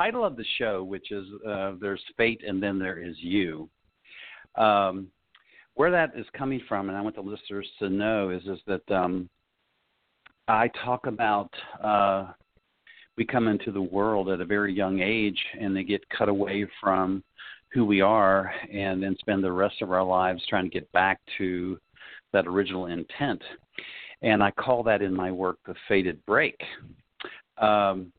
Title of the show, which is uh, There's Fate and Then There Is You. Um, where that is coming from, and I want the listeners to know, is, is that um, I talk about uh, we come into the world at a very young age and they get cut away from who we are and then spend the rest of our lives trying to get back to that original intent. And I call that in my work the fated break. Um,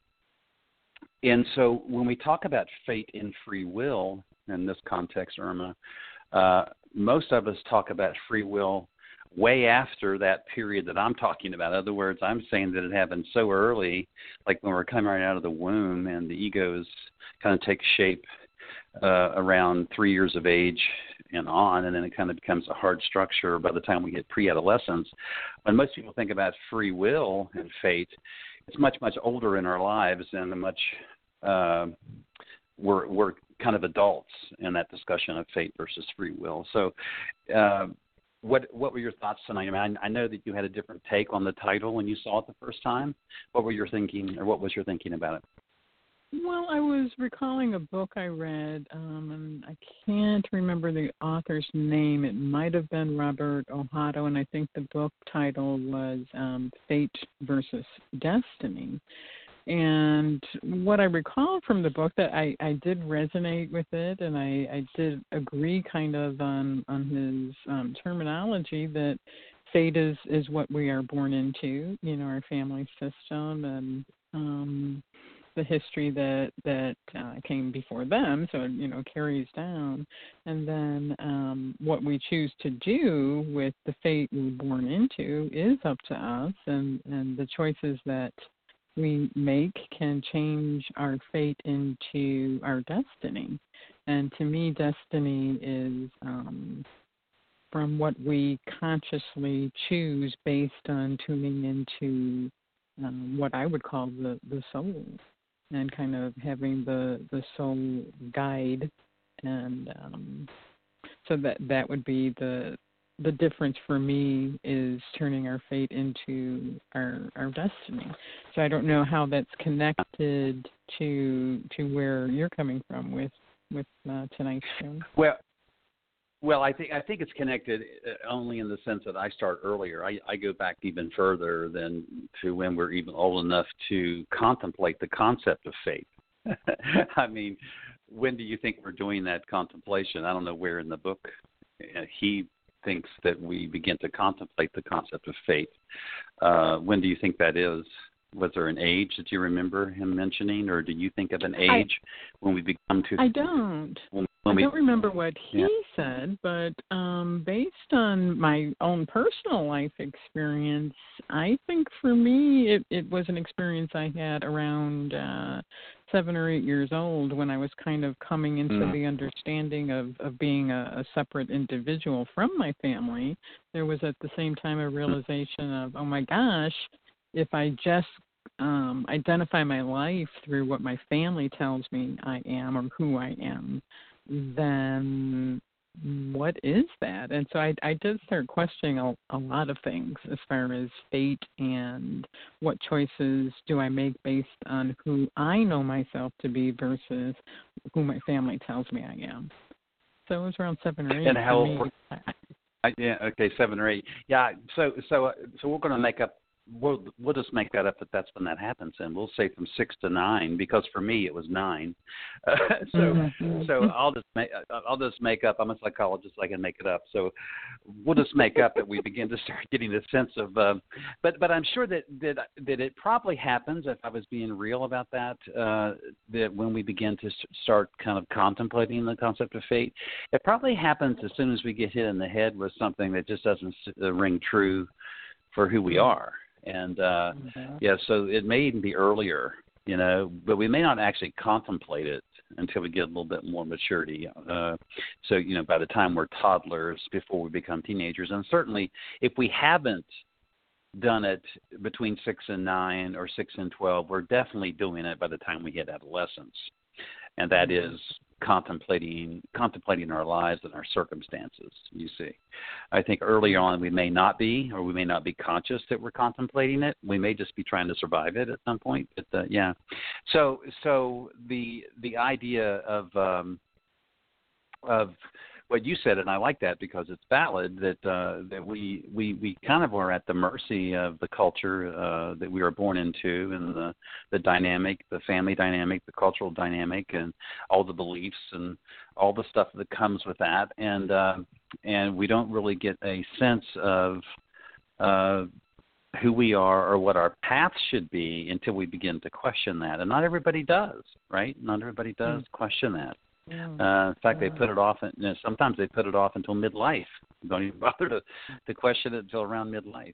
and so when we talk about fate and free will in this context, Irma, uh, most of us talk about free will way after that period that I'm talking about. In other words, I'm saying that it happened so early, like when we're coming right out of the womb and the egos kind of take shape uh, around three years of age and on, and then it kind of becomes a hard structure by the time we get pre-adolescence. When most people think about free will and fate, it's much much older in our lives and much uh, we're we're kind of adults in that discussion of fate versus free will. So, uh, what what were your thoughts tonight? I mean, I, I, know that you had a different take on the title when you saw it the first time. What were your thinking, or what was your thinking about it? Well, I was recalling a book I read, um, and I can't remember the author's name. It might have been Robert Ohotto, and I think the book title was um, Fate versus Destiny. And what I recall from the book that I, I did resonate with it, and I, I did agree kind of on on his um, terminology that fate is is what we are born into, you know, our family system and um, the history that that uh, came before them, so you know carries down, and then um, what we choose to do with the fate we're born into is up to us, and and the choices that we make can change our fate into our destiny. And to me, destiny is um, from what we consciously choose based on tuning into um, what I would call the, the soul and kind of having the, the soul guide. And um, so that, that would be the, the difference for me is turning our fate into our our destiny. So I don't know how that's connected to to where you're coming from with with uh, tonight's show. Well, well, I think I think it's connected uh, only in the sense that I start earlier. I, I go back even further than to when we're even old enough to contemplate the concept of faith. I mean, when do you think we're doing that contemplation? I don't know where in the book uh, he thinks that we begin to contemplate the concept of faith. Uh, when do you think that is? Was there an age that you remember him mentioning, or do you think of an age I, when we become to? I don't. When, when I don't remember what he yeah. said, but um, based on my own personal life experience, I think for me it, it was an experience I had around uh, seven or eight years old when I was kind of coming into mm. the understanding of, of being a, a separate individual from my family. There was at the same time a realization of, oh my gosh, if I just um, identify my life through what my family tells me I am or who I am, then what is that? And so I, I did start questioning a, a lot of things as far as fate and what choices do I make based on who I know myself to be versus who my family tells me I am. So it was around seven or eight. And how? I, yeah. Okay. Seven or eight. Yeah. So so uh, so we're going to make up we'll we'll just make that up that that's when that happens and we'll say from six to nine because for me it was nine uh, so mm-hmm. so i'll just make i'll just make up i'm a psychologist i can make it up so we'll just make up that we begin to start getting a sense of uh, but but i'm sure that that that it probably happens if i was being real about that uh that when we begin to start kind of contemplating the concept of fate it probably happens as soon as we get hit in the head with something that just doesn't uh, ring true for who we mm-hmm. are and uh, mm-hmm. yeah, so it may even be earlier you know, but we may not actually contemplate it until we get a little bit more maturity. Uh, so, you know, by the time we're toddlers, before we become teenagers, and certainly if we haven't done it between six and nine or six and twelve, we're definitely doing it by the time we hit adolescence, and that mm-hmm. is contemplating contemplating our lives and our circumstances you see. I think early on we may not be or we may not be conscious that we're contemplating it. We may just be trying to survive it at some point but uh, yeah. So so the the idea of um of what you said, and I like that because it's valid that uh, that we, we we kind of are at the mercy of the culture uh, that we were born into, and the the dynamic, the family dynamic, the cultural dynamic, and all the beliefs and all the stuff that comes with that, and uh, and we don't really get a sense of uh, who we are or what our path should be until we begin to question that, and not everybody does, right? Not everybody does mm-hmm. question that. Yeah. Uh, in fact, they put it off. You know, sometimes they put it off until midlife. Don't even bother to to question it until around midlife.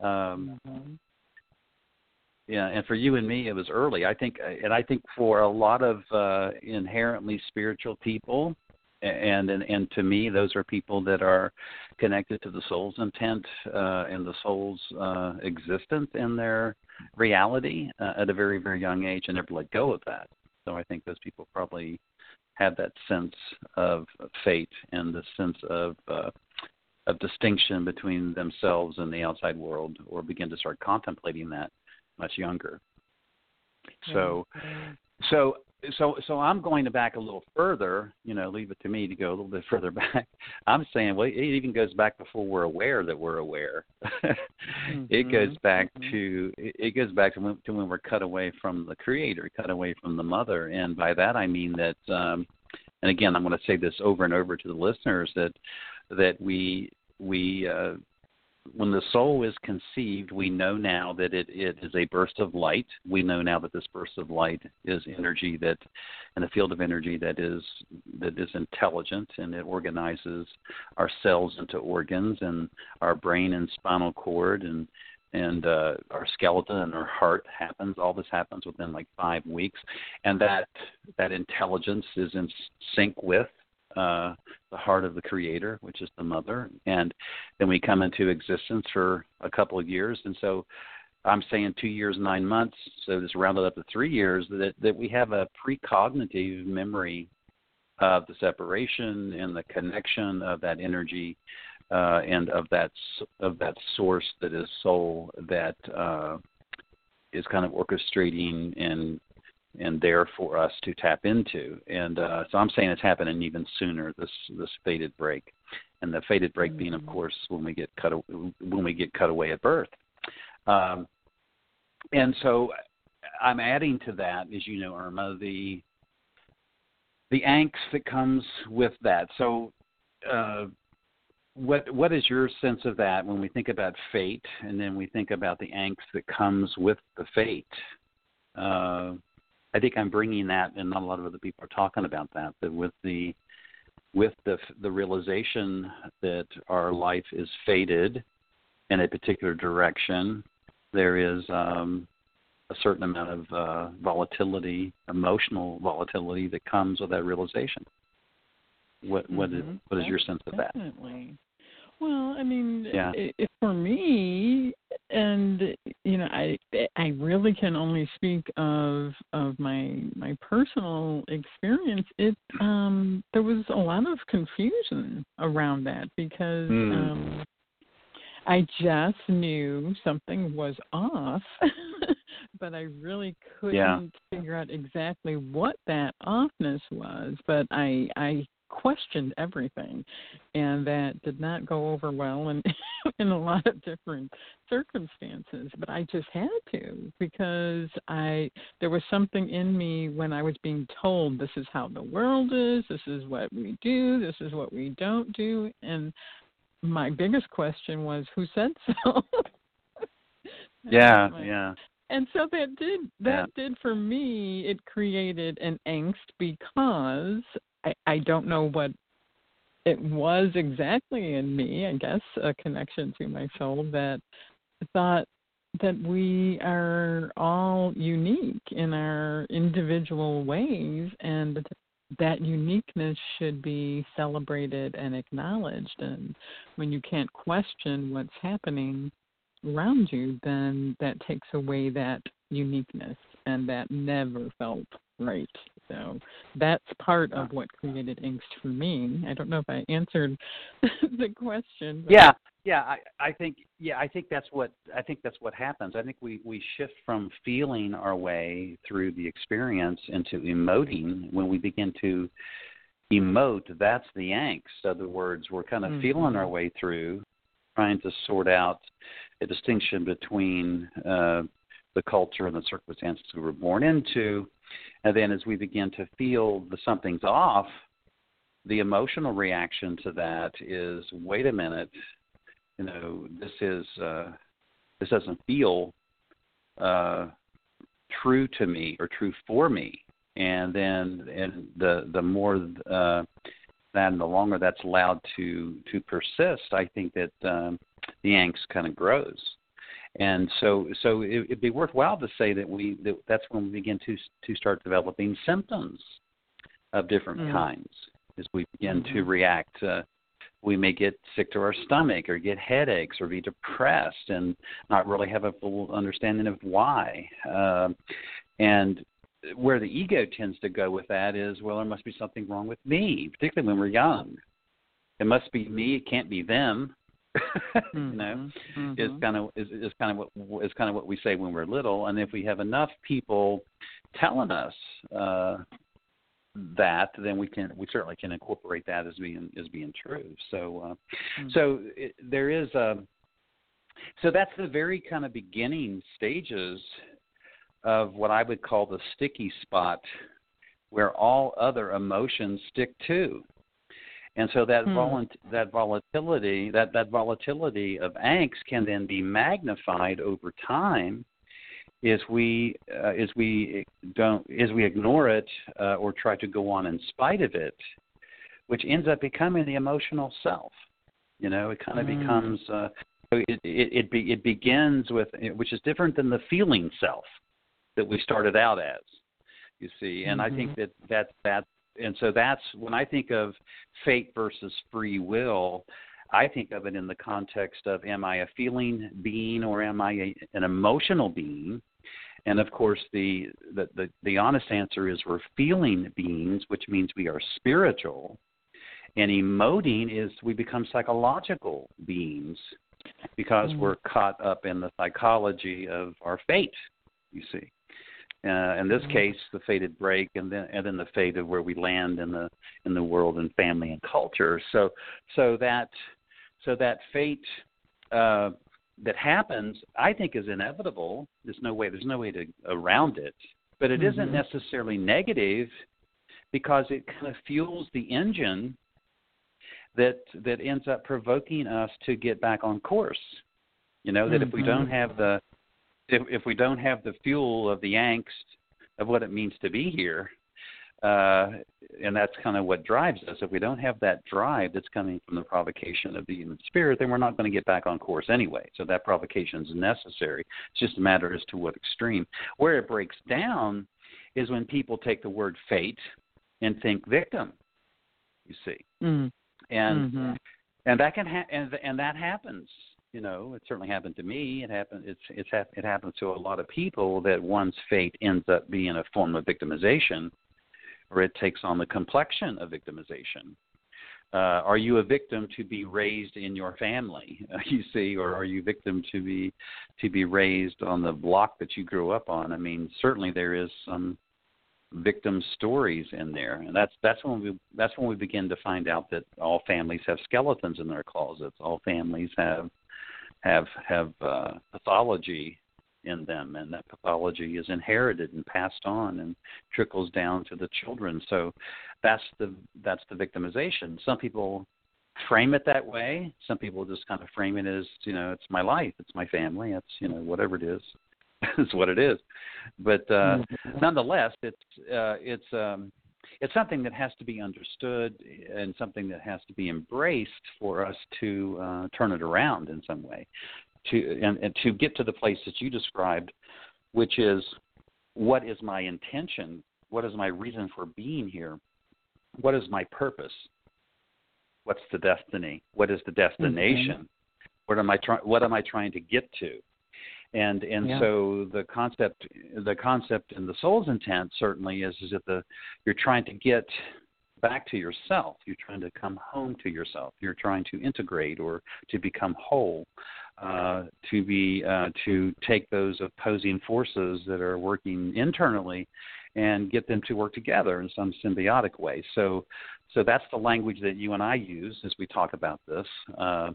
Um, mm-hmm. Yeah, and for you and me, it was early. I think, and I think for a lot of uh, inherently spiritual people, and, and and to me, those are people that are connected to the soul's intent uh, and the soul's uh, existence in their reality uh, at a very very young age, and never let go of that. So I think those people probably have that sense of fate and the sense of uh, of distinction between themselves and the outside world, or begin to start contemplating that much younger. So, so so so I'm going to back a little further. You know, leave it to me to go a little bit further back. I'm saying, well, it even goes back before we're aware that we're aware. mm-hmm. It goes back mm-hmm. to it goes back to when, to when we're cut away from the Creator, cut away from the Mother, and by that I mean that. um and again, I'm going to say this over and over to the listeners that that we we uh, when the soul is conceived, we know now that it, it is a burst of light. We know now that this burst of light is energy that, in a field of energy that is that is intelligent, and it organizes our cells into organs, and our brain and spinal cord, and and uh, our skeleton and our heart happens. All this happens within like five weeks, and that that intelligence is in sync with uh, the heart of the creator, which is the mother, and then we come into existence for a couple of years, and so I'm saying two years nine months, so just rounded up to three years that that we have a precognitive memory of the separation and the connection of that energy uh, and of that of that source that is soul that uh, is kind of orchestrating and and there for us to tap into. And uh, so I'm saying it's happening even sooner. This this fated break, and the fated break mm-hmm. being, of mm-hmm. course, when we get cut when we get cut away at birth. Um, and so I'm adding to that, as you know, Irma, the the angst that comes with that. So. Uh, what what is your sense of that when we think about fate, and then we think about the angst that comes with the fate? Uh, I think I'm bringing that, and not a lot of other people are talking about that. That with the with the the realization that our life is fated in a particular direction, there is um, a certain amount of uh, volatility, emotional volatility that comes with that realization. What what mm-hmm. is, what is your sense of that? Definitely. Well, I mean, yeah. it, for me, and you know, I I really can only speak of of my my personal experience. It um there was a lot of confusion around that because mm. um I just knew something was off, but I really couldn't yeah. figure out exactly what that offness was. But I I questioned everything, and that did not go over well in in a lot of different circumstances. But I just had to because I there was something in me when I was being told this is how the world is, this is what we do, this is what we don't do, and my biggest question was who said so. yeah, yeah and so that did that yeah. did for me it created an angst because I, I don't know what it was exactly in me, I guess, a connection to my soul that thought that we are all unique in our individual ways and that uniqueness should be celebrated and acknowledged. And when you can't question what's happening around you then that takes away that uniqueness and that never felt right. So that's part of what created angst for me. I don't know if i answered the question but. yeah. Yeah i i think yeah i think that's what i think that's what happens. I think we we shift from feeling our way through the experience into emoting. When we begin to emote that's the angst. In other words we're kind of mm-hmm. feeling our way through trying to sort out a distinction between uh, the culture and the circumstances we were born into and then as we begin to feel the something's off the emotional reaction to that is wait a minute you know this is uh, this doesn't feel uh, true to me or true for me. And then and the the more uh, that and the longer that's allowed to to persist i think that um, the angst kind of grows and so so it, would be worthwhile to say that we that that's when we begin to to start developing symptoms of different mm. kinds as we begin mm-hmm. to react uh, we may get sick to our stomach or get headaches or be depressed and not really have a full understanding of why. Uh, and where the ego tends to go with that is, well, there must be something wrong with me, particularly when we're young. It must be me. It can't be them. you know, mm-hmm. is kind of is, is kind of what is kind of what we say when we're little. And if we have enough people telling us uh, that, then we can we certainly can incorporate that as being as being true. So uh, mm-hmm. so it, there is a so that's the very kind of beginning stages of what I would call the sticky spot, where all other emotions stick to. And so that hmm. vol- that volatility that that volatility of angst can then be magnified over time is we uh, is we don't is we ignore it uh, or try to go on in spite of it, which ends up becoming the emotional self. You know, it kind of mm. becomes uh, it it it, be, it begins with which is different than the feeling self that we started out as. You see, and mm-hmm. I think mm-hmm. that that that and so that's when I think of fate versus free will. I think of it in the context of am I a feeling being or am I a, an emotional being? And of course, the, the, the, the honest answer is we're feeling beings, which means we are spiritual. And emoting is we become psychological beings because mm. we're caught up in the psychology of our fate, you see. Uh, in this mm. case, the fated break, and then and then the fate of where we land in the in the world and family and culture. So so that so that fate uh, that happens, I think, is inevitable. There's no way. There's no way to around it. But it mm-hmm. not necessarily negative because it kind of fuels the engine that that ends up provoking us to get back on course. You know that mm-hmm. if we don't mm-hmm. have the if if we don't have the fuel of the angst of what it means to be here, uh, and that's kind of what drives us. If we don't have that drive that's coming from the provocation of the human spirit, then we're not going to get back on course anyway. So that provocation is necessary. It's just a matter as to what extreme. Where it breaks down is when people take the word fate and think victim. You see, mm-hmm. and mm-hmm. and that can ha- and and that happens. You know, it certainly happened to me. It happened. It's it's it happens to a lot of people that one's fate ends up being a form of victimization or it takes on the complexion of victimization. Uh, are you a victim to be raised in your family? you see, or are you victim to be to be raised on the block that you grew up on? I mean, certainly there is some victim stories in there, and that's that's when we that's when we begin to find out that all families have skeletons in their closets. All families have have have uh, pathology in them, and that pathology is inherited and passed on and trickles down to the children. So that's the that's the victimization. Some people frame it that way. Some people just kind of frame it as you know it's my life, it's my family, it's you know whatever it is, is what it is. But uh, mm-hmm. nonetheless, it's uh, it's um, it's something that has to be understood and something that has to be embraced for us to uh, turn it around in some way to and, and to get to the place that you described, which is what is my intention? What is my reason for being here? What is my purpose? What's the destiny? What is the destination? Mm-hmm. What am I trying? What am I trying to get to? And and yeah. so the concept the concept in the soul's intent certainly is is that the you're trying to get back to yourself. You're trying to come home to yourself. You're trying to integrate or to become whole. Uh, to be uh, to take those opposing forces that are working internally and get them to work together in some symbiotic way. So, so that's the language that you and I use as we talk about this. Uh,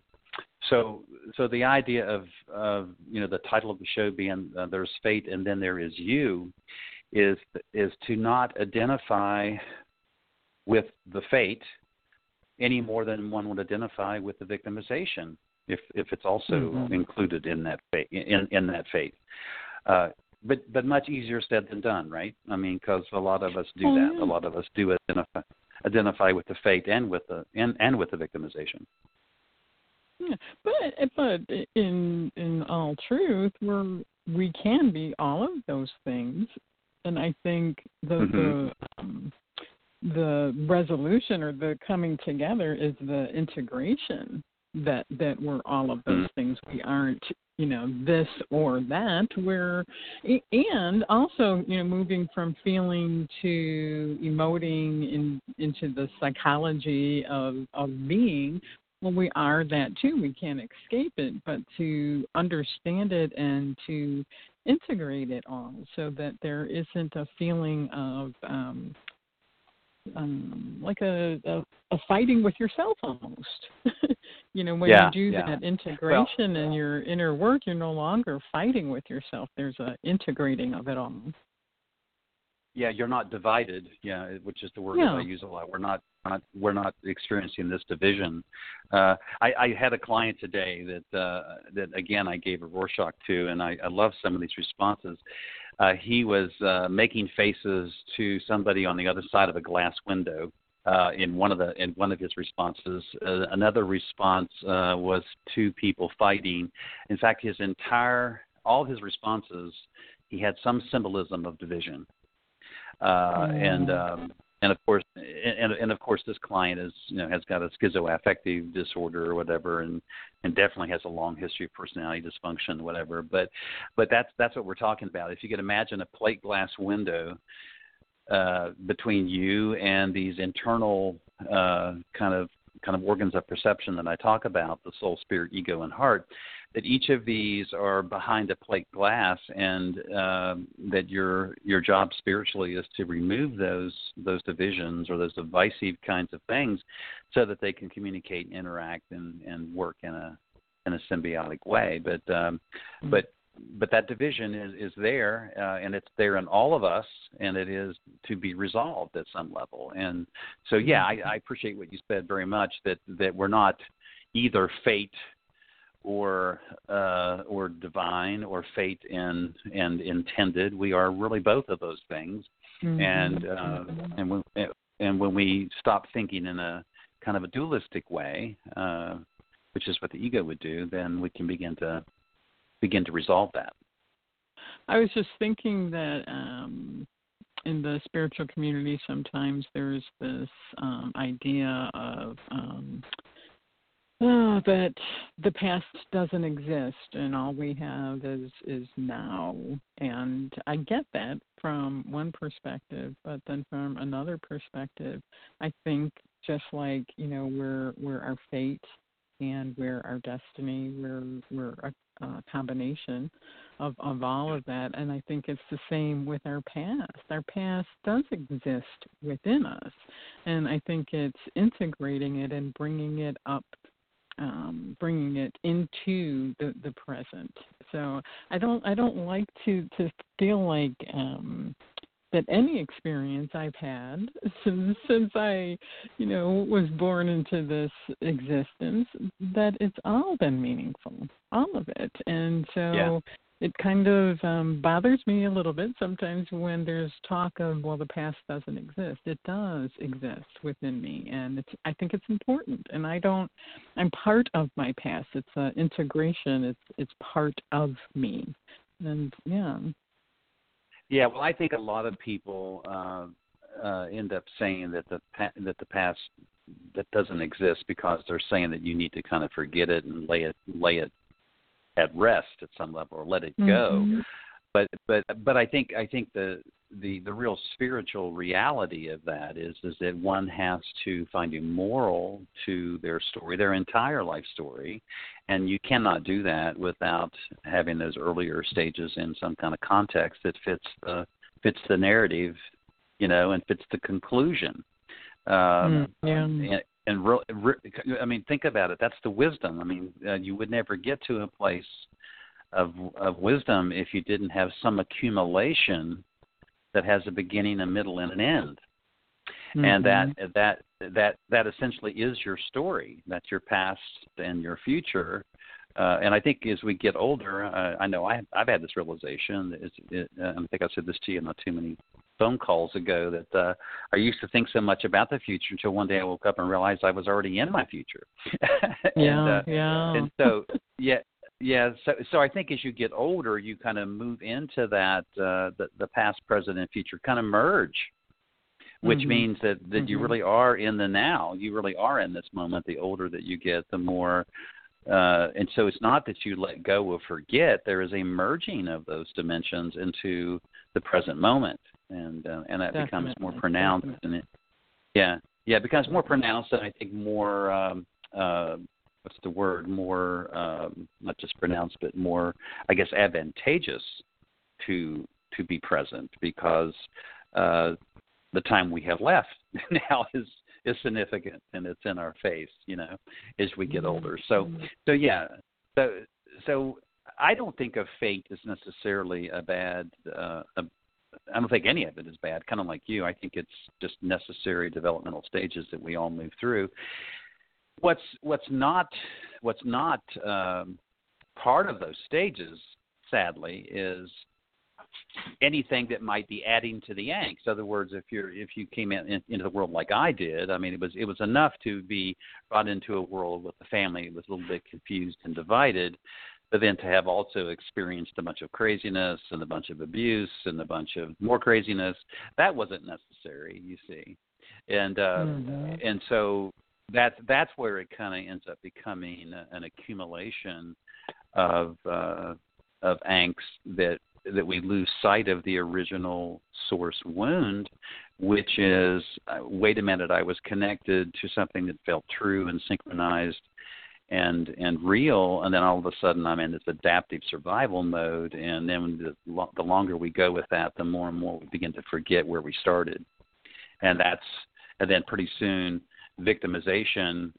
so, so the idea of, of you know the title of the show being uh, "There's Fate and Then There Is You," is is to not identify with the fate any more than one would identify with the victimization if if it's also mm-hmm. included in that fate in in that fate. Uh, but but much easier said than done, right? I mean, because a lot of us do that. A lot of us do identify identify with the fate and with the and and with the victimization. Yeah, but but in in all truth, we're we can be all of those things, and I think the mm-hmm. the um, the resolution or the coming together is the integration that that we're all of those mm-hmm. things. We aren't you know this or that we're and also you know moving from feeling to emoting in into the psychology of of being well we are that too we can't escape it but to understand it and to integrate it all so that there isn't a feeling of um um, like a, a, a fighting with yourself almost. you know, when yeah, you do yeah. that integration well, in your inner work, you're no longer fighting with yourself. There's a integrating of it all. Yeah, you're not divided. Yeah, which is the word that I use a lot. We're not, not we're not experiencing this division. Uh, I, I had a client today that uh, that again I gave a Rorschach to, and I, I love some of these responses uh, he was uh, making faces to somebody on the other side of a glass window. Uh, in one of the in one of his responses, uh, another response uh, was two people fighting. In fact, his entire all his responses, he had some symbolism of division, uh, and um, and of course and and of course this client is you know has got a schizoaffective disorder or whatever and and definitely has a long history of personality dysfunction whatever. But but that's that's what we're talking about. If you could imagine a plate glass window uh, between you and these internal uh, kind of kind of organs of perception that I talk about the soul spirit ego and heart that each of these are behind a plate glass, and uh, that your your job spiritually is to remove those those divisions or those divisive kinds of things, so that they can communicate, interact, and and work in a in a symbiotic way. But um, but but that division is is there, uh, and it's there in all of us, and it is to be resolved at some level. And so, yeah, I, I appreciate what you said very much. That that we're not either fate or uh, or divine or fate and and intended. We are really both of those things, mm-hmm. and uh, and when and when we stop thinking in a kind of a dualistic way, uh, which is what the ego would do, then we can begin to begin to resolve that. I was just thinking that um, in the spiritual community, sometimes there's this um, idea of um, Oh, but the past doesn't exist, and all we have is is now. And I get that from one perspective, but then from another perspective, I think just like you know we're we're our fate and we're our destiny, we're we're a, a combination of of all of that. And I think it's the same with our past. Our past does exist within us, and I think it's integrating it and bringing it up um, bringing it into the, the present. So I don't I don't like to to feel like um, that any experience I've had since since I you know was born into this existence that it's all been meaningful, all of it, and so. Yeah. it kind of um, bothers me a little bit sometimes when there's talk of well the past doesn't exist. It does exist within me and it's i think it's important. And i don't i'm part of my past. It's an integration. It's it's part of me. And yeah yeah well i think a lot of people uh uh end up saying that the pa- that the past that doesn't exist because they're saying that you need to kind of forget it and lay it lay it at rest at some level or let it go. Mm-hmm. But but but I think I think the the the real spiritual reality of that is is that one has to find a moral to their story, their entire life story, and you cannot do that without having those earlier stages in some kind of context that fits the fits the narrative, you know, and fits the conclusion. Um, mm, yeah. And, and re- re- I mean, think about it. That's the wisdom. I mean, uh, you would never get to a place of of wisdom if you didn't have some accumulation that has a beginning, a middle, and an end. Mm-hmm. And that that that that essentially is your story. That's your past and your future. Uh, and I think as we get older, uh, I know I, I've had this realization. Is, it, uh, I think I said this to you not too many phone calls ago that uh, I used to think so much about the future until one day I woke up and realized I was already in my future. and, yeah, uh, yeah. And so, yeah, yeah. So, so I think as you get older, you kind of move into that uh, the the past, present, and future kind of merge, which mm-hmm. means that that mm-hmm. you really are in the now. You really are in this moment. The older that you get, the more uh, and so it's not that you let go or forget. There is a merging of those dimensions into the present moment and uh, and that Definitely. becomes more pronounced and it yeah yeah it becomes more pronounced and I think more um, uh, what's the word more um, not just pronounced but more I guess advantageous to to be present because uh, the time we have left now is is significant and it's in our face you know as we get older so mm-hmm. so yeah so so I don't think of fate as necessarily a bad uh, a, I don't think any of it is bad. Kind of like you, I think it's just necessary developmental stages that we all move through. What's what's not what's not um, part of those stages, sadly, is anything that might be adding to the angst. In other words, if you're if you came in, in, into the world like I did, I mean, it was it was enough to be brought into a world with a family that was a little bit confused and divided but then to have also experienced a bunch of craziness and a bunch of abuse and a bunch of more craziness that wasn't necessary you see and uh mm-hmm. and so that's that's where it kind of ends up becoming an accumulation of uh of angst that that we lose sight of the original source wound which is uh, wait a minute i was connected to something that felt true and synchronized and and real and then all of a sudden i'm in this adaptive survival mode and then the, the longer we go with that the more and more we begin to forget where we started. And that's and then pretty soon victimization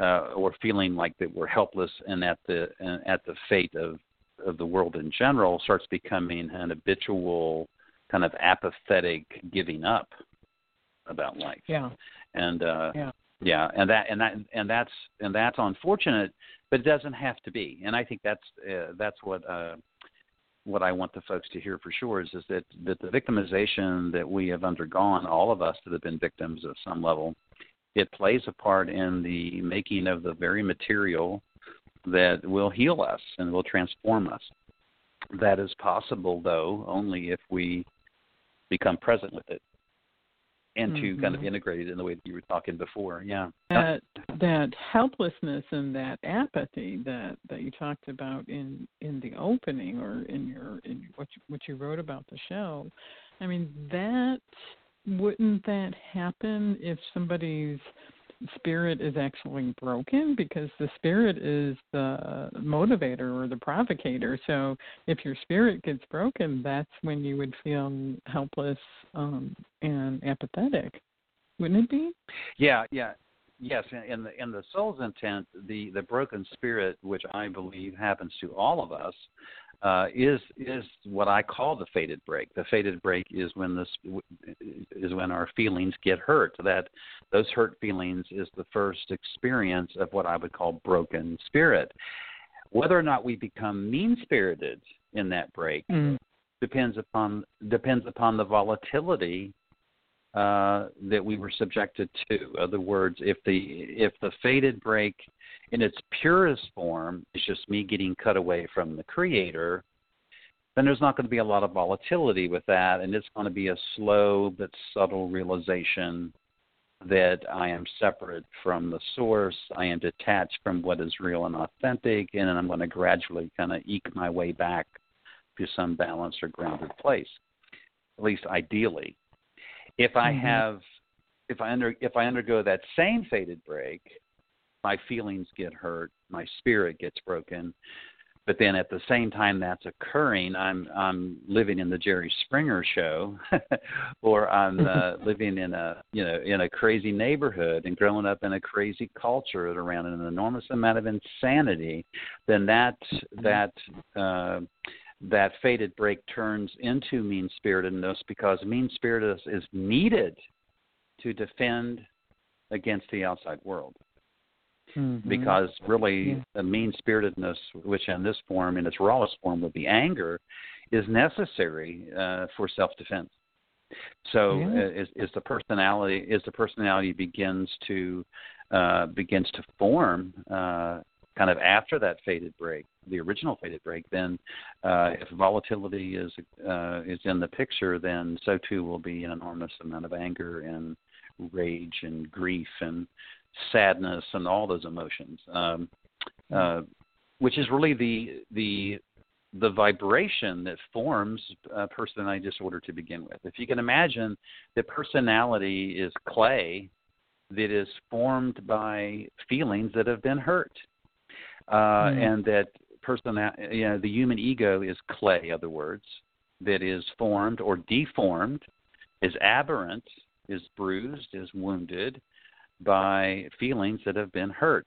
uh, or feeling like that we're helpless and at the and at the fate of of the world in general starts becoming an habitual kind of apathetic giving up about life. Yeah. And uh yeah. yeah, and that and that and that's and that's unfortunate, but it doesn't have to be. And I think that's uh, that's what uh, what I want the folks to hear for sure is is that that the victimization that we have undergone, all of us that have been victims of some level, it plays a part in the making of the very material that will heal us and will transform us. That is possible, though, only if we become present with it and mm-hmm. to kind of mm-hmm. integrate it in the way that you were talking before. Yeah. That that helplessness and that apathy that that you talked about in in the opening or in your in what you, what you wrote about the show. I mean that wouldn't that happen if somebody's spirit is actually broken because the spirit is the motivator or the provocator. So if your spirit gets broken, that's when you would feel helpless um, and apathetic, wouldn't it be? Yeah, yeah. Yes, in the in the soul's intent, the the broken spirit, which I believe happens to all of us, uh, is is what I call the fated break. The fated break is when this is when our feelings get hurt. That those hurt feelings is the first experience of what I would call broken spirit. Whether or not we become mean spirited in that break mm. depends upon depends upon the volatility uh, that we were subjected to. In other words, if the if the fated break in its purest form is just me getting cut away from the creator, then there's not going to be a lot of volatility with that, and it's going to be a slow but subtle realization that I am separate from the source, I am detached from what is real and authentic, and I'm going to gradually kind of eke my way back to some balanced or grounded place, at least ideally. If I mm-hmm. have, if I under, if I undergo that same fated break, my feelings get hurt, my spirit gets broken, but then at the same time that's occurring, I'm I'm living in the Jerry Springer show, or I'm uh, living in a you know in a crazy neighborhood and growing up in a crazy culture around an enormous amount of insanity. Then that that uh, that fated break turns into mean spiritedness because mean spiritedness is needed to defend against the outside world mm-hmm. because really yeah. the mean spiritedness, which in this form, in its rawest form, would be anger, is necessary uh, for self defense. So yeah. Uh, is, is the personality is the personality begins to uh, begins to form uh, kind of after that fated break, the original fated break, then uh, if volatility is uh, is in the picture, then so too will be an enormous amount of anger and rage and grief and sadness and all those emotions, um, uh, which is really the the the vibration that forms a personality disorder to begin with. If you can imagine that personality is clay that is formed by feelings that have been hurt, uh, mm. and that person, you know, the human ego is clay. In other words, that is formed or deformed, is aberrant, is bruised, is wounded, by feelings that have been hurt,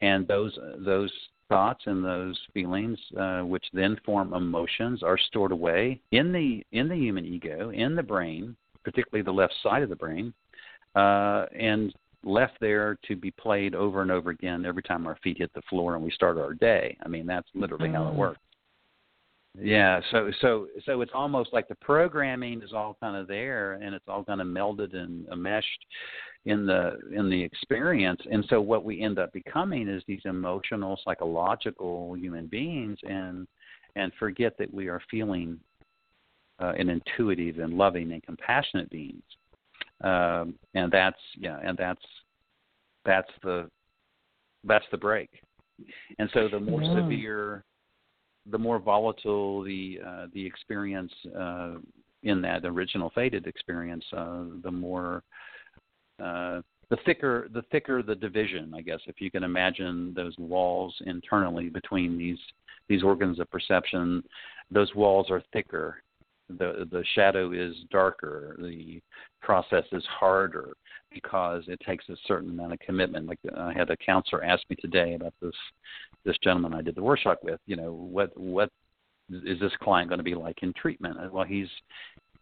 and those those thoughts and those feelings, uh, which then form emotions, are stored away in the in the human ego, in the brain, particularly the left side of the brain, uh, and left there to be played over and over again every time our feet hit the floor and we start our day. I mean, that's literally how it mm. works. Yeah, so so so it's almost like the programming is all kind of there, and it's all kind of melded and meshed in the in the experience. And so what we end up becoming is these emotional psychological human beings and and forget that we are feeling uh, an intuitive and loving and compassionate beings. Um, and that's yeah and that's that's the that's the break. And so the more yeah. severe the more volatile the uh, the experience uh, in that original fated experience uh, the more uh, the thicker the thicker the division, I guess, if you can imagine those walls internally between these these organs of perception, those walls are thicker. The the shadow is darker. The process is harder because it takes a certain amount of commitment. Like I had a counselor ask me today about this this gentleman I did the workshop with. You know, what what is this client going to be like in treatment? Well, he's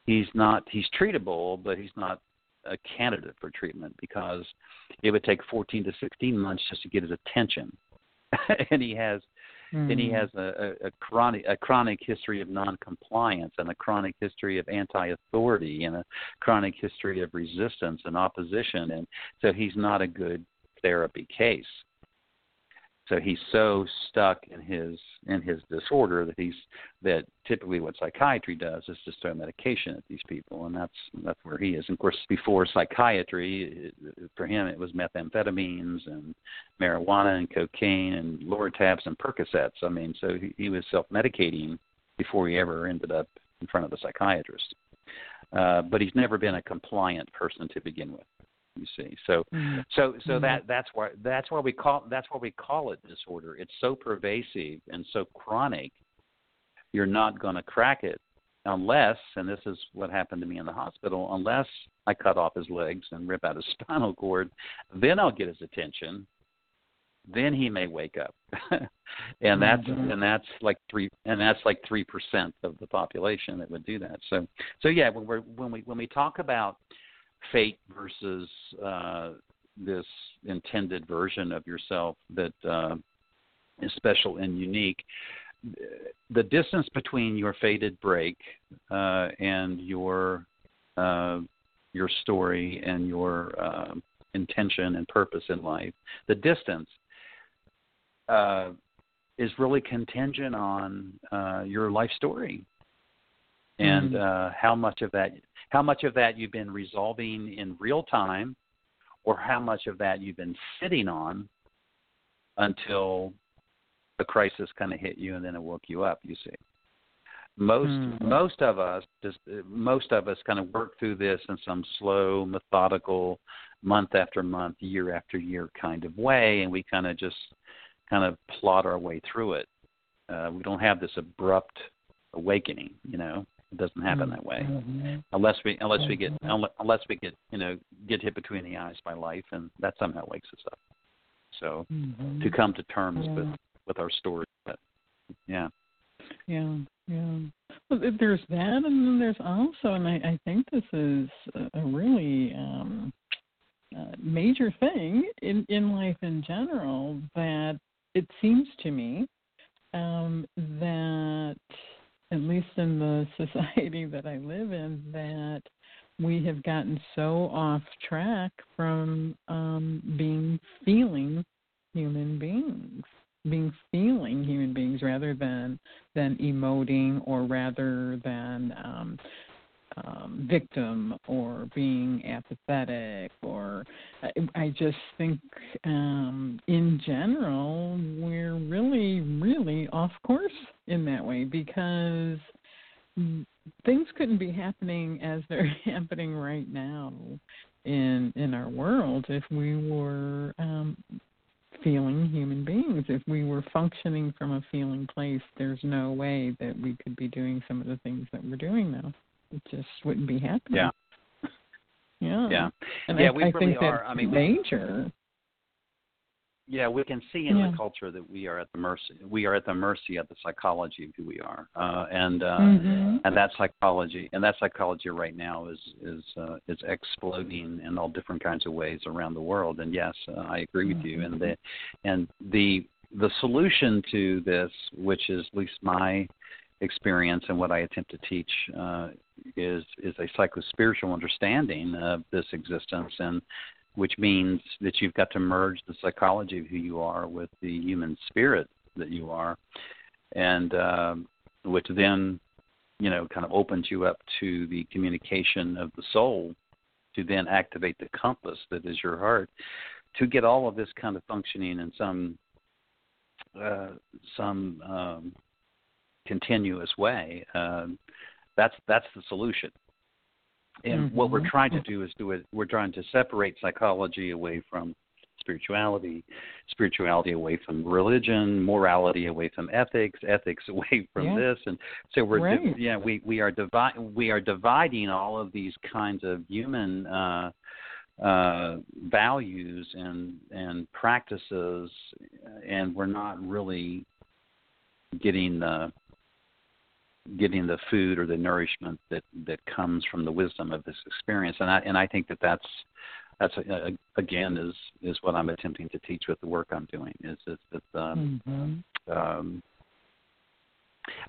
he's not he's treatable, but he's not a candidate for treatment because it would take 14 to 16 months just to get his attention, and he has mm. and he hmm. has a, a, a chronic a chronic history of noncompliance and a chronic history of anti-authority and a chronic history of resistance and opposition, and so he's not a good therapy case so he's so stuck in his in his disorder that he's that typically what psychiatry does is just throw medication at these people and that's that's where he is. And of course before psychiatry it, for him it was methamphetamines and marijuana and cocaine and lortabs and percocets. I mean so he, he was self medicating before he ever ended up in front of a psychiatrist. Uh, but he's never been a compliant person to begin with you see so mm-hmm. so so mm-hmm. that that's why that's why we call that's why we call it disorder it's so pervasive and so chronic you're not going to crack it unless and this is what happened to me in the hospital unless i cut off his legs and rip out his spinal cord then i'll get his attention then he may wake up and that's mm-hmm. and that's like three and that's like three percent of the population that would do that so so yeah when we're when we when we talk about fate versus uh, this intended version of yourself that uh, is special and unique. the distance between your fated break uh, and your uh, your story and your uh, intention and purpose in life, the distance uh, is really contingent on uh, your life story and Mm. uh, how much of that how much of that you've been resolving in real time, or how much of that you've been sitting on until the crisis kind of hit you and then it woke you up. You see, most Mm. most of us just most of us kind of work through this in some slow, methodical, month after month, year after year kind of way, and we kind of just kind of plot our way through it. Uh, we don't have this abrupt awakening, you know. It doesn't happen that way Mhm. unless we unless we get Mhm. unless we get you know get hit between the eyes by life, and that somehow wakes us up. So Mhm. to come to terms Yeah. with with our story, but yeah, Yeah, yeah. Well, th- there's that, and then there's also, and I, I think this is a a really um, uh, major thing in in life in general. That it seems to me um, that, at least in the society that I live in, that we have gotten so off track from um, being feeling human beings, being feeling human beings rather than than emoting or rather than um, um, victim or being apathetic or I, I just think um, in general we're really really off course in that way because things couldn't be happening as they're happening right now in in our world if we were um, feeling human beings. If we were functioning from a feeling place, there's no way that we could be doing some of the things that we're doing now. It just wouldn't be happening. Yeah. Yeah. yeah, And Yeah, I, we I really think that's are. I mean, we- major. yeah. We can see in Yeah. the culture that we are at the mercy we are at the mercy of the psychology of who we are, uh, and uh, Mhm. and that psychology and that psychology right now is is uh, is exploding in all different kinds of ways around the world and yes uh, I agree with you and the and the the solution to this which is at least my experience and what I attempt to teach uh, is is a psycho spiritual understanding of this existence and which means that you've got to merge the psychology of who you are with the human spirit that you are. And um, which then you know kind of opens you up to the communication of the soul to then activate the compass that is your heart to get all of this kind of functioning in some uh, some um, continuous way um, that's that's the solution. And what we're trying to do is do it we're trying to separate psychology away from spirituality, spirituality away from religion, morality away from ethics, ethics away from Yeah. this, and so we're di- yeah we we are divi- we are dividing all of these kinds of human uh, uh, values and and practices, and we're not really getting the getting the food or the nourishment that that comes from the wisdom of this experience and i and i think that that's that's a, a, again is is what i'm attempting to teach with the work i'm doing is is that um Mhm. um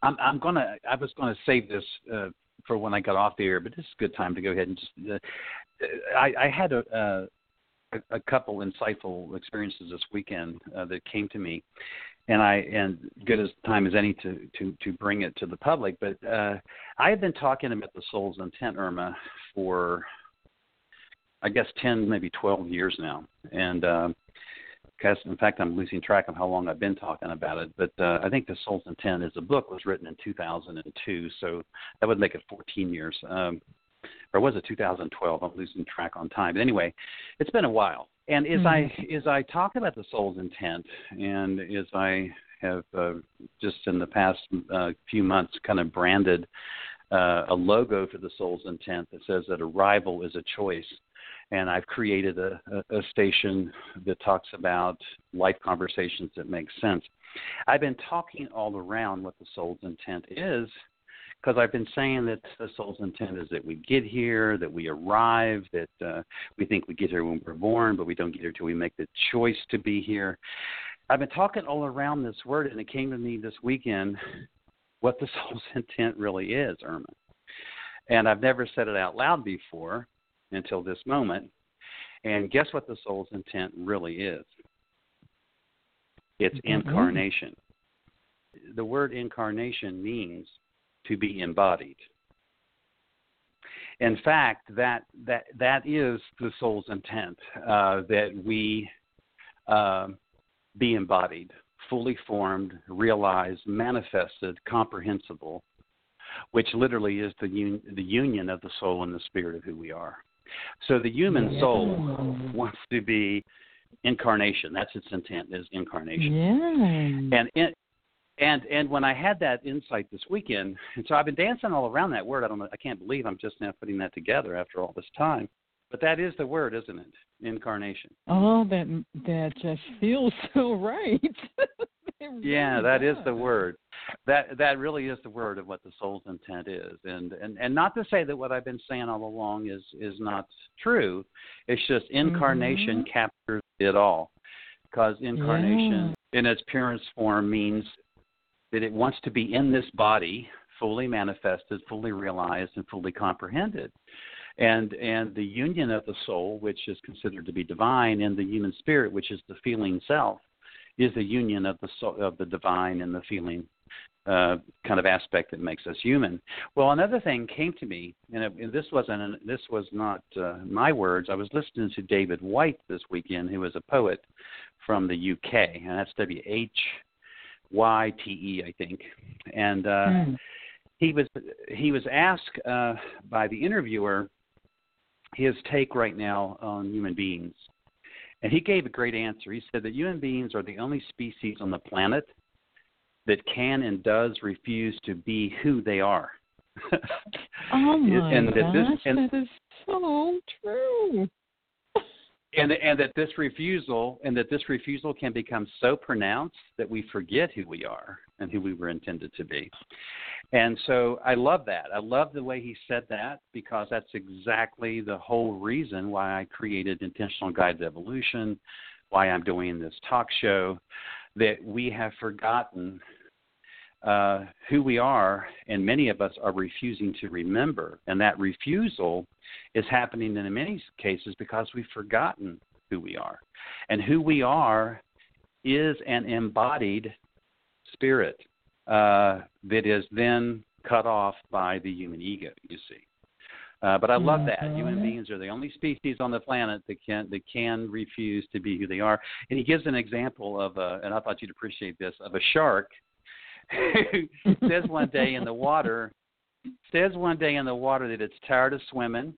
i'm i'm going to i was going to save this uh for when i got off the air but this is a good time to go ahead and just uh, i i had a uh a, a couple insightful experiences this weekend uh, that came to me and I and good as time as any to to to bring it to the public. But uh, I have been talking about the soul's intent, Irma, for I guess ten, maybe twelve years now, and uh, in fact I'm losing track of how long I've been talking about it. But uh, I think the soul's intent is a book was written in 2002, so that would make it 14 years. Um, or was it 2012? I'm losing track on time. But anyway, it's been a while. And as I as I talk about the soul's intent, and as I have uh, just in the past uh, few months kind of branded uh, a logo for the soul's intent that says that arrival is a choice, and I've created a, a, a station that talks about life conversations that make sense. I've been talking all around what the soul's intent is because I've been saying that the soul's intent is that we get here, that we arrive, that uh, we think we get here when we're born, but we don't get here till we make the choice to be here. I've been talking all around this word, and it came to me this weekend what the soul's intent really is, Irma. And I've never said it out loud before until this moment. And guess what the soul's intent really is? It's mm-hmm. incarnation. The word incarnation means to be embodied. In fact, that that that is the soul's intent uh, that we uh, be embodied, fully formed, realized, manifested, comprehensible, which literally is the un- the union of the soul and the spirit of who we are. So the human soul wants to be incarnation. That's its intent is incarnation. Yeah. And in, and and when I had that insight this weekend, and so I've been dancing all around that word. I don't know. I can't believe I'm just now putting that together after all this time. But that is the word, isn't it? Incarnation. Oh, that that just feels so right. really yeah, that does. is the word. That that really is the word of what the soul's intent is, and and and not to say that what I've been saying all along is is not true. It's just incarnation mm-hmm. captures it all, because incarnation yeah. in its purest form means that it wants to be in this body, fully manifested, fully realized, and fully comprehended and and the union of the soul, which is considered to be divine, and the human spirit, which is the feeling self, is the union of the soul, of the divine and the feeling uh, kind of aspect that makes us human. Well, another thing came to me, and, it, and this wasn't this was not uh, my words. I was listening to David Whyte this weekend, who is a poet from the UK, and that's W H Y T E, I think, and. Uh, mm. He was he was asked uh, by the interviewer his take right now on human beings. And he gave a great answer. He said that human beings are the only species on the planet that can and does refuse to be who they are. oh my and gosh, this, and, that is so true. And and that this refusal and that this refusal can become so pronounced that we forget who we are and who we were intended to be. And so I love that. I love the way he said that because that's exactly the whole reason why I created Intentional Guided Evolution, why I'm doing this talk show, that we have forgotten uh, who we are, and many of us are refusing to remember. And that refusal is happening in many cases because we've forgotten who we are. And who we are is an embodied spirit uh, that is then cut off by the human ego. You see, uh, but I love that human beings are the only species on the planet that can that can refuse to be who they are. And he gives an example of a, and I thought you'd appreciate this of a shark who says one day in the water says one day in the water that it's tired of swimming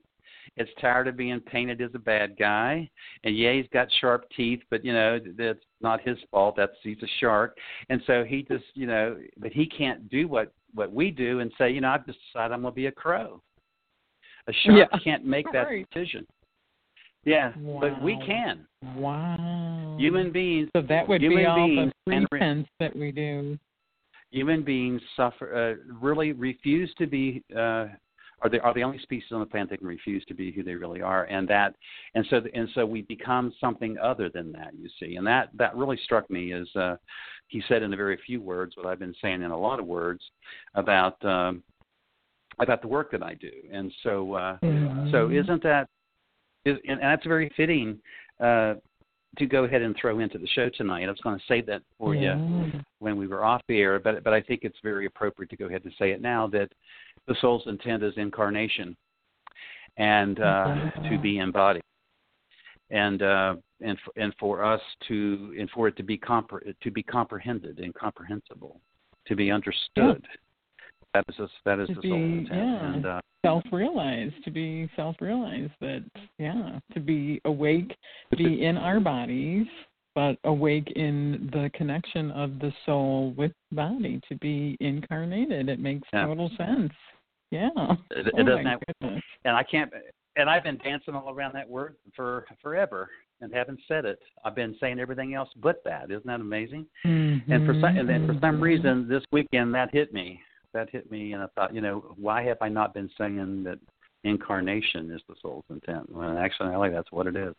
it's tired of being painted as a bad guy. And yeah, he's got sharp teeth, but you know that's not his fault. That's he's a shark, and so he just you know, but he can't do what what we do and say, you know, I've just decided I'm going to be a crow. A shark yeah. can't make that right. decision. Yeah, wow. but we can. Wow. Human beings. So that would be all the pretense that we do. Human beings suffer, uh, really refuse to be uh, are the are the only species on the planet that can refuse to be who they really are, and that and so and so we become something other than that. You see, and that that really struck me as uh, he said in a very few words what I've been saying in a lot of words about um, about the work that I do, and so uh, mm-hmm. so isn't that is and that's very fitting. Uh, to go ahead and throw into the show tonight. I was going to say that for yeah. you when we were off the air, but but I think it's very appropriate to go ahead and say it now that the soul's intent is incarnation and uh, to be embodied and uh, and for, and for us to and for it to be compre- to be comprehended and comprehensible to be understood yeah. That is a, that is to the be, intent yeah. and uh, self-realized to be self-realized that yeah to be awake be in our bodies but awake in the connection of the soul with body to be incarnated it makes yeah. total sense yeah. It, it oh doesn't have, and I can't, and I've been dancing all around that word for forever and haven't said it. I've been saying everything else but that. Isn't that amazing? Mm-hmm. And for some, and then for some reason this weekend that hit me. That hit me, and I thought, you know, why have I not been saying that incarnation is the soul's intent? Well, actually, I like that's what it is.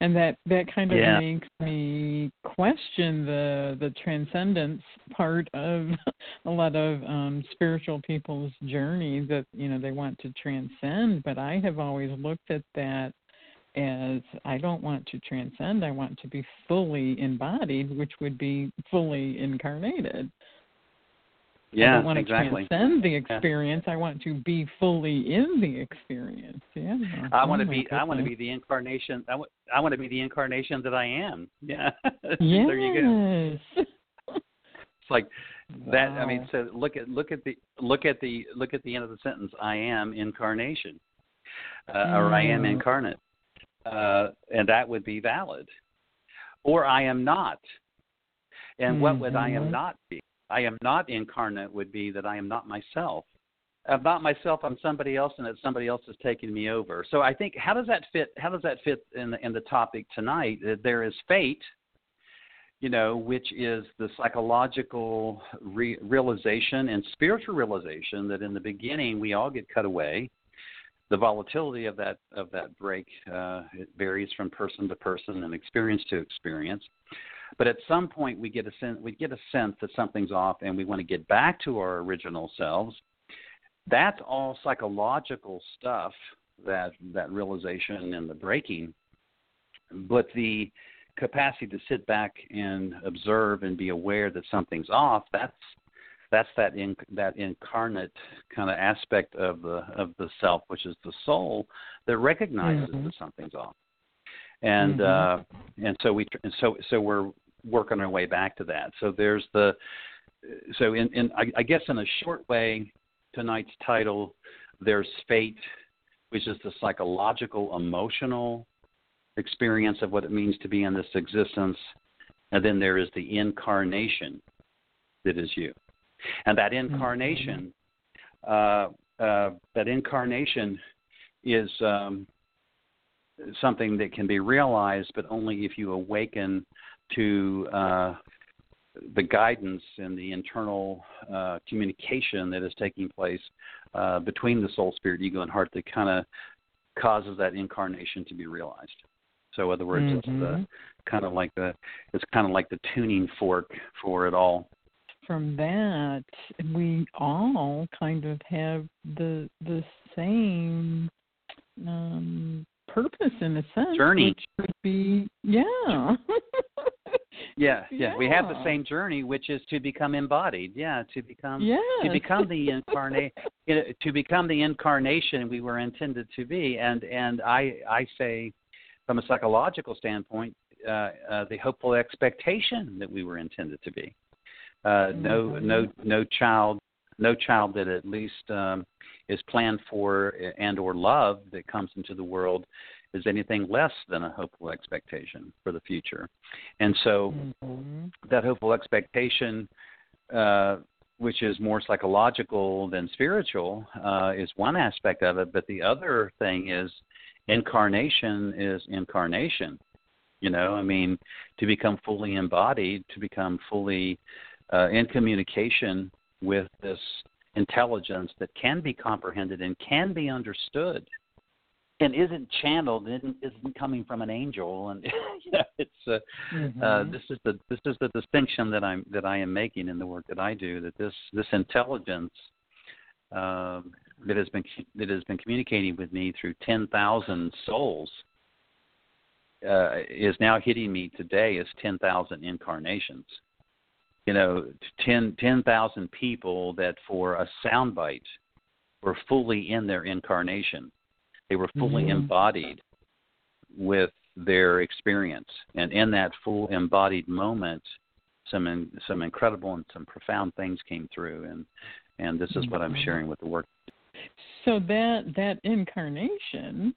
and that that kind of Yeah. makes me question the the transcendence part of a lot of um spiritual people's journey that you know they want to transcend but i have always looked at that as i don't want to transcend i want to be fully embodied which would be fully incarnated I Yeah, don't want to exactly. transcend the experience. I want to be fully in the experience. Yeah. I Oh want to be. I want to be the incarnation. I want. I want to be the incarnation that I am. Yeah. Yes. there you go. It's like that. I mean, so look at look at the look at the look at the end of the sentence. I am incarnation, uh, or I am Mm. incarnate, uh, and that would be valid. Or I am not. And what would I am not be? I am not incarnate would be that I am not myself. I'm not myself. I'm somebody else, and that somebody else is taking me over. So I think how does that fit? How does that fit in the in the topic tonight? There is fate, you know, which is the psychological re- realization and spiritual realization that in the beginning we all get cut away. The volatility of that of that break uh, it varies from person to person and experience to experience. But at some point we get a sense we get a sense that something's off, and we want to get back to our original selves. That's all psychological stuff. That that realization and the breaking, but the capacity to sit back and observe and be aware that something's off that's that's that in, that incarnate kind of aspect of the of the self which is the soul that recognizes Mhm. that something's off and Mhm. uh and so we and so so we're working our way back to that so there's the so in, in I, I guess in a short way tonight's title there's fate which is the psychological emotional experience of what it means to be in this existence. And then there is the incarnation that is you. And that incarnation, uh, uh, that incarnation is um, something that can be realized, but only if you awaken to uh, the guidance and the internal uh, communication that is taking place uh, between the soul, spirit, ego, and heart that kind of causes that incarnation to be realized. So, in other words, it's the Mhm. kind of like the it's kind of like the tuning fork for it all. From that, we all kind of have the the same um purpose in a sense. Journey. Which would be yeah. Yeah, yeah, we have the same journey, which is to become embodied. Yeah, to become yes. to become the incarnate to become the incarnation we were intended to be and and i i say from a psychological standpoint uh, uh the hopeful expectation that we were intended to be uh no Mhm. no no child no child that at least um is planned for and or loved that comes into the world is anything less than a hopeful expectation for the future and so Mhm. that hopeful expectation, uh, which is more psychological than spiritual, uh, is one aspect of it. But the other thing is incarnation is incarnation. You know, I mean, to become fully embodied, to become fully uh, in communication with this intelligence that can be comprehended and can be understood and isn't channeled and isn't coming from an angel and you know it's uh, uh, Mhm. this is the this is the distinction that I'm that I am making in the work that I do. That this this intelligence um, that has been that has been communicating with me through ten thousand souls uh, is now hitting me today as ten thousand incarnations. You know, ten ten thousand people that for a soundbite were fully in their incarnation. They were fully Mhm. embodied with their experience, and in that full embodied moment, some in, some incredible and some profound things came through, and and this is what I'm Mhm. sharing with the work. So that that incarnation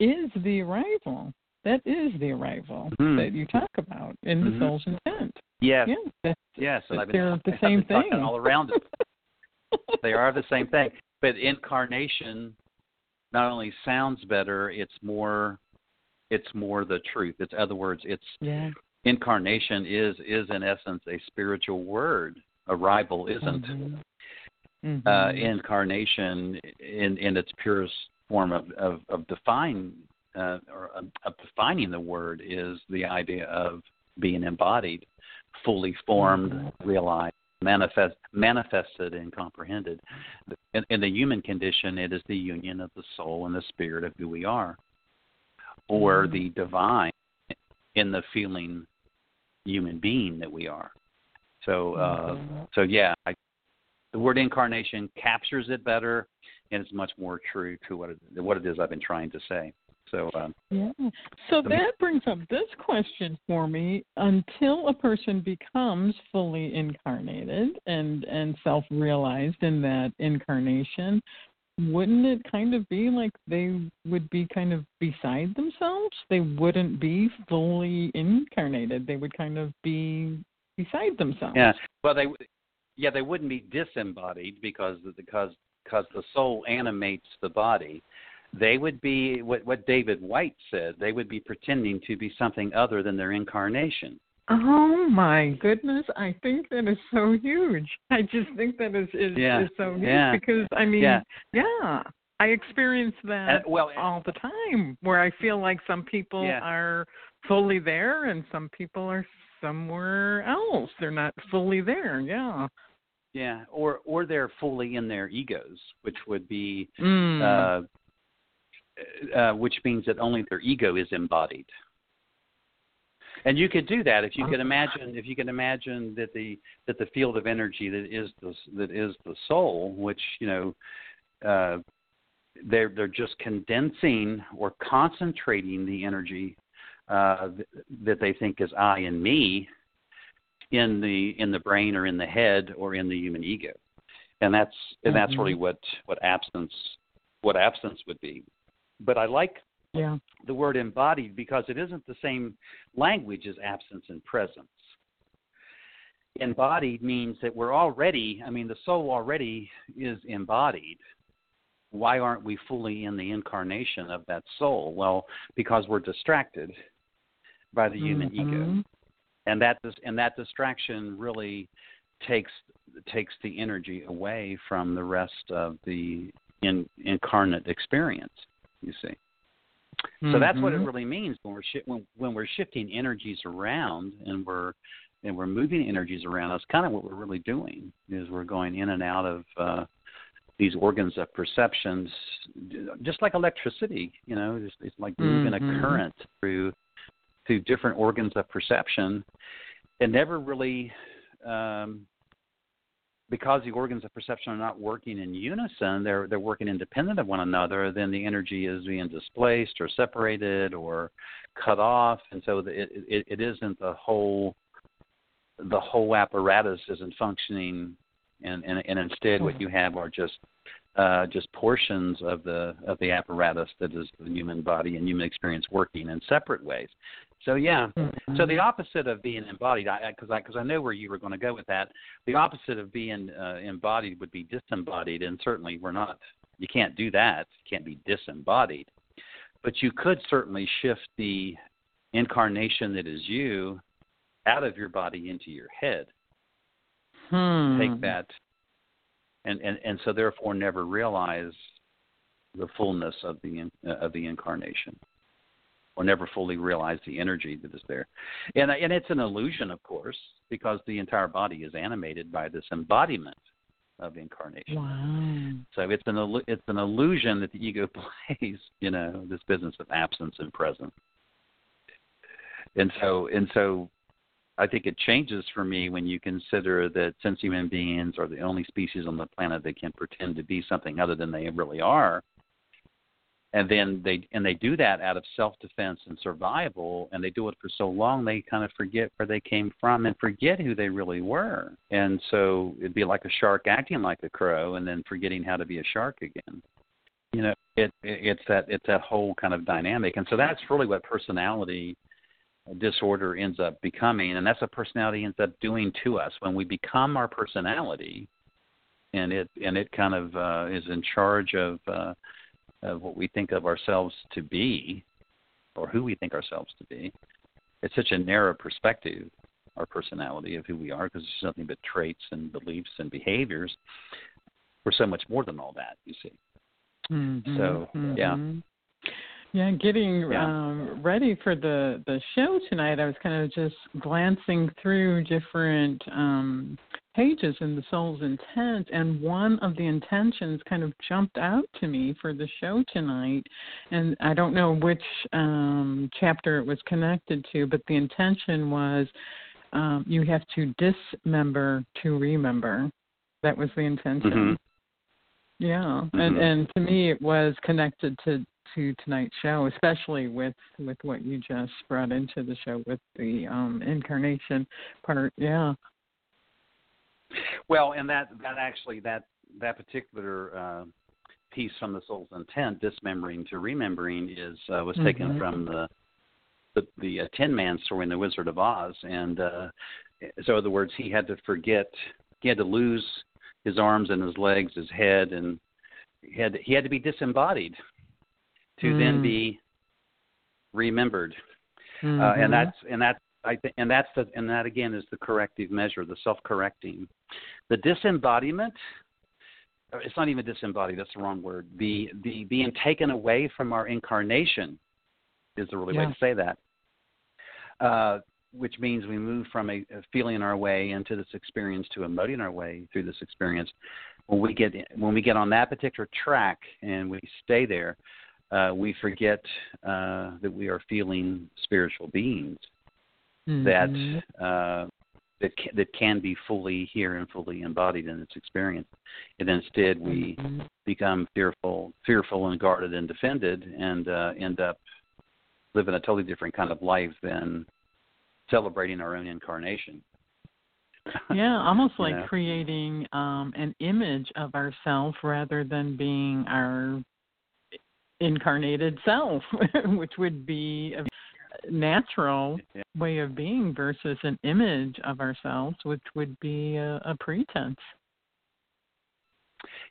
is the arrival. That is the arrival Mhm. that you talk about in the Mhm. soul's intent. Yes, Yeah, yes, and I've been, they're the I've same thing. all around it. they are the same thing, but incarnation not only sounds better, it's more it's more the truth. It's other words, it's yeah. incarnation is is in essence a spiritual word. Arrival isn't. Mhm. Uh, Mhm. incarnation in in its purest form of of, of define uh, or uh, defining the word is the idea of being embodied, fully formed, mm-hmm. realized, manifest, manifested, and comprehended. In, in the human condition, it is the union of the soul and the spirit of who we are, or mm-hmm. the divine in the feeling human being that we are. So, uh, mm-hmm. so yeah, I, the word incarnation captures it better, and it's much more true to what it, what it is I've been trying to say. So um, yeah. So that brings up this question for me: Until a person becomes fully incarnated and and self-realized in that incarnation, wouldn't it kind of be like they would be kind of beside themselves? They wouldn't be fully incarnated. They would kind of be beside themselves. Yeah. Well, they yeah they wouldn't be disembodied because because because the soul animates the body they would be what what David Whyte said. They would be pretending to be something other than their incarnation. Oh my goodness! I think that is so huge. I just think that is is, yeah. is so huge yeah. because I mean, yeah, yeah I experience that uh, well, all the time. Where I feel like some people are fully there and some people are somewhere else. They're not fully there. Yeah. Yeah, or or they're fully in their egos, which would be mm. uh, uh, which means that only their ego is embodied. And you could do that if you could imagine if you can imagine that the that the field of energy that is the that is the soul, which you know uh, they're they're just condensing or concentrating the energy uh, that they think is I and me in the in the brain or in the head or in the human ego, and that's and that's mm-hmm. really what what absence what absence would be but I like yeah. the word embodied because it isn't the same language as absence and presence. Embodied means that we're already, I mean, the soul already is embodied. Why aren't we fully in the incarnation of that soul? Well, because we're distracted by the human mm-hmm. ego, and that and that distraction really takes takes the energy away from the rest of the in, incarnate experience you see. So mm-hmm. that's what it really means when we're shi- when when we're shifting energies around and we're and we're moving energies around. That's kind of what we're really doing is we're going in and out of uh, these organs of perceptions, just like electricity. You know, it's, it's like moving mm-hmm. a current through through different organs of perception, and never really um, because the organs of perception are not working in unison, they're they're working independent of one another. Then the energy is being displaced or separated or cut off, and so the, it, it it isn't the whole the whole apparatus isn't functioning, and and, and instead what you have are just uh, just portions of the of the apparatus that is the human body and human experience working in separate ways. So yeah, mm-hmm. so the opposite of being embodied, because I because I, I, know where you were going to go with that. The opposite of being uh, embodied would be disembodied, and certainly we're not. You can't do that. You can't be disembodied, but you could certainly shift the incarnation that is you out of your body into your head. Hmm. Take that, and and and so therefore never realize the fullness of the uh, of the incarnation or never fully realize the energy that is there. And, and it's an illusion, of course, because the entire body is animated by this embodiment of incarnation. Wow. So it's an it's an illusion that the ego plays, you know, this business of absence and presence. And so and so I think it changes for me when you consider that since human beings are the only species on the planet that can pretend to be something other than they really are, and then they and they do that out of self-defense and survival and they do it for so long they kind of forget where they came from and forget who they really were. And so it'd be like a shark acting like a crow and then forgetting how to be a shark again. You know it, it it's that it's that whole kind of dynamic. And so that's really what personality disorder ends up becoming. And that's what personality ends up doing to us. When we become our personality and it and it kind of uh, is in charge of uh, of what we think of ourselves to be or who we think ourselves to be. It's such a narrow perspective, our personality of who we are, because it's nothing but traits and beliefs and behaviors. We're so much more than all that, you see. Mm-hmm, so, mm-hmm. yeah. Yeah, getting yeah. Um, ready for the the show tonight, I was kind of just glancing through different um, pages in the soul's intent, and one of the intentions kind of jumped out to me for the show tonight. And I don't know which um, chapter it was connected to, but the intention was um, you have to dismember to remember. That was the intention. Mm-hmm. Yeah, mm-hmm. and and to me it was connected to to tonight's show, especially with with what you just brought into the show with the um incarnation part. Yeah. Well, and that that actually that that particular uh, piece from the soul's intent, dismembering to remembering, is uh, was taken mm-hmm. from the the, the uh, Tin Man story in the Wizard of Oz, and uh, so in other words, he had to forget, he had to lose his arms and his legs, his head, and he had he had to be disembodied to mm. then be remembered, mm-hmm. uh, and that's and that's I th- and that's the and that again is the corrective measure, the self-correcting, the disembodiment. It's not even disembodied. That's the wrong word. The the being taken away from our incarnation is the really yeah. way to say that. Uh, which means we move from a, a, feeling our way into this experience to emoting our way through this experience. When we get when we get on that particular track and we stay there, uh, we forget uh, that we are feeling spiritual beings mm-hmm. that uh, that can, that can be fully here and fully embodied in its experience, and instead we mm-hmm. become fearful, fearful and guarded and defended, and uh, end up living a totally different kind of life than celebrating our own incarnation. yeah, almost like know? creating um, an image of ourself rather than being our incarnated self, which would be a natural yeah. way of being versus an image of ourselves, which would be a, a pretense.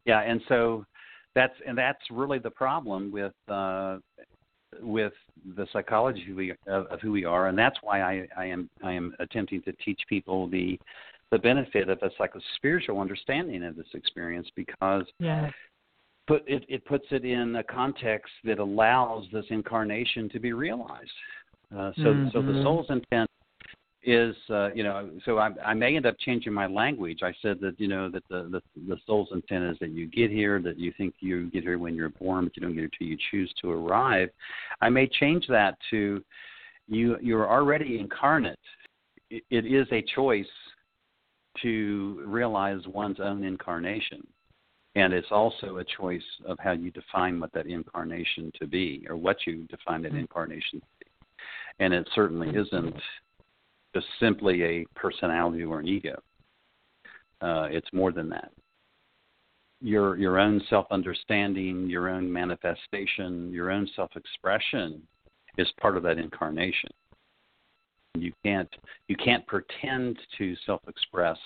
Yeah, and so that's and that's really the problem with uh, with the psychology of who, we, of, of who we are, and that's why I, I am I am attempting to teach people the the benefit of a psycho spiritual understanding of this experience because yeah. put it, it puts it in a context that allows this incarnation to be realized. Uh, so mm-hmm. so the soul's intent is uh, you know so I, I may end up changing my language. I said that you know that the, the the soul's intent is that you get here, that you think you get here when you're born, but you don't get here till you choose to arrive. I may change that to you you're already incarnate. it, it is a choice to realize one's own incarnation. And it's also a choice of how you define what that incarnation to be, or what you define that mm-hmm. incarnation to be. And it certainly isn't just simply a personality or an ego. Uh, it's more than that. Your your own self understanding, your own manifestation, your own self expression is part of that incarnation. You can't you can't pretend to self express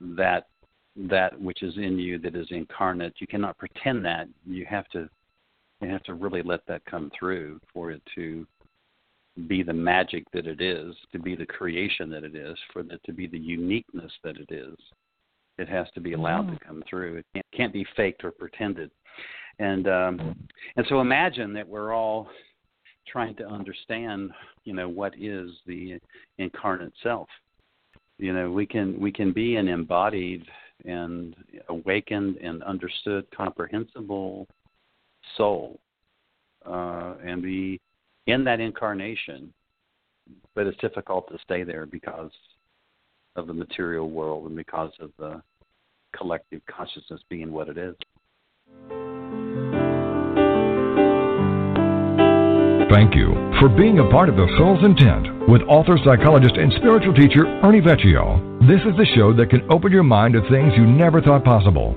that that which is in you that is incarnate. You cannot pretend that. You have to you have to really let that come through for it to be the magic that it is, to be the creation that it is, for it to be the uniqueness that it is. It has to be allowed mm. to come through. It can't, can't be faked or pretended. And um, and so imagine that we're all trying to understand, you know, what is the incarnate self. You know, we can we can be an embodied and awakened and understood, comprehensible soul, uh, and be in that incarnation, but it's difficult to stay there because of the material world and because of the collective consciousness being what it is. Thank you for being a part of The Soul's Intent with author, psychologist, and spiritual teacher Ernie Vecchio. This is the show that can open your mind to things you never thought possible.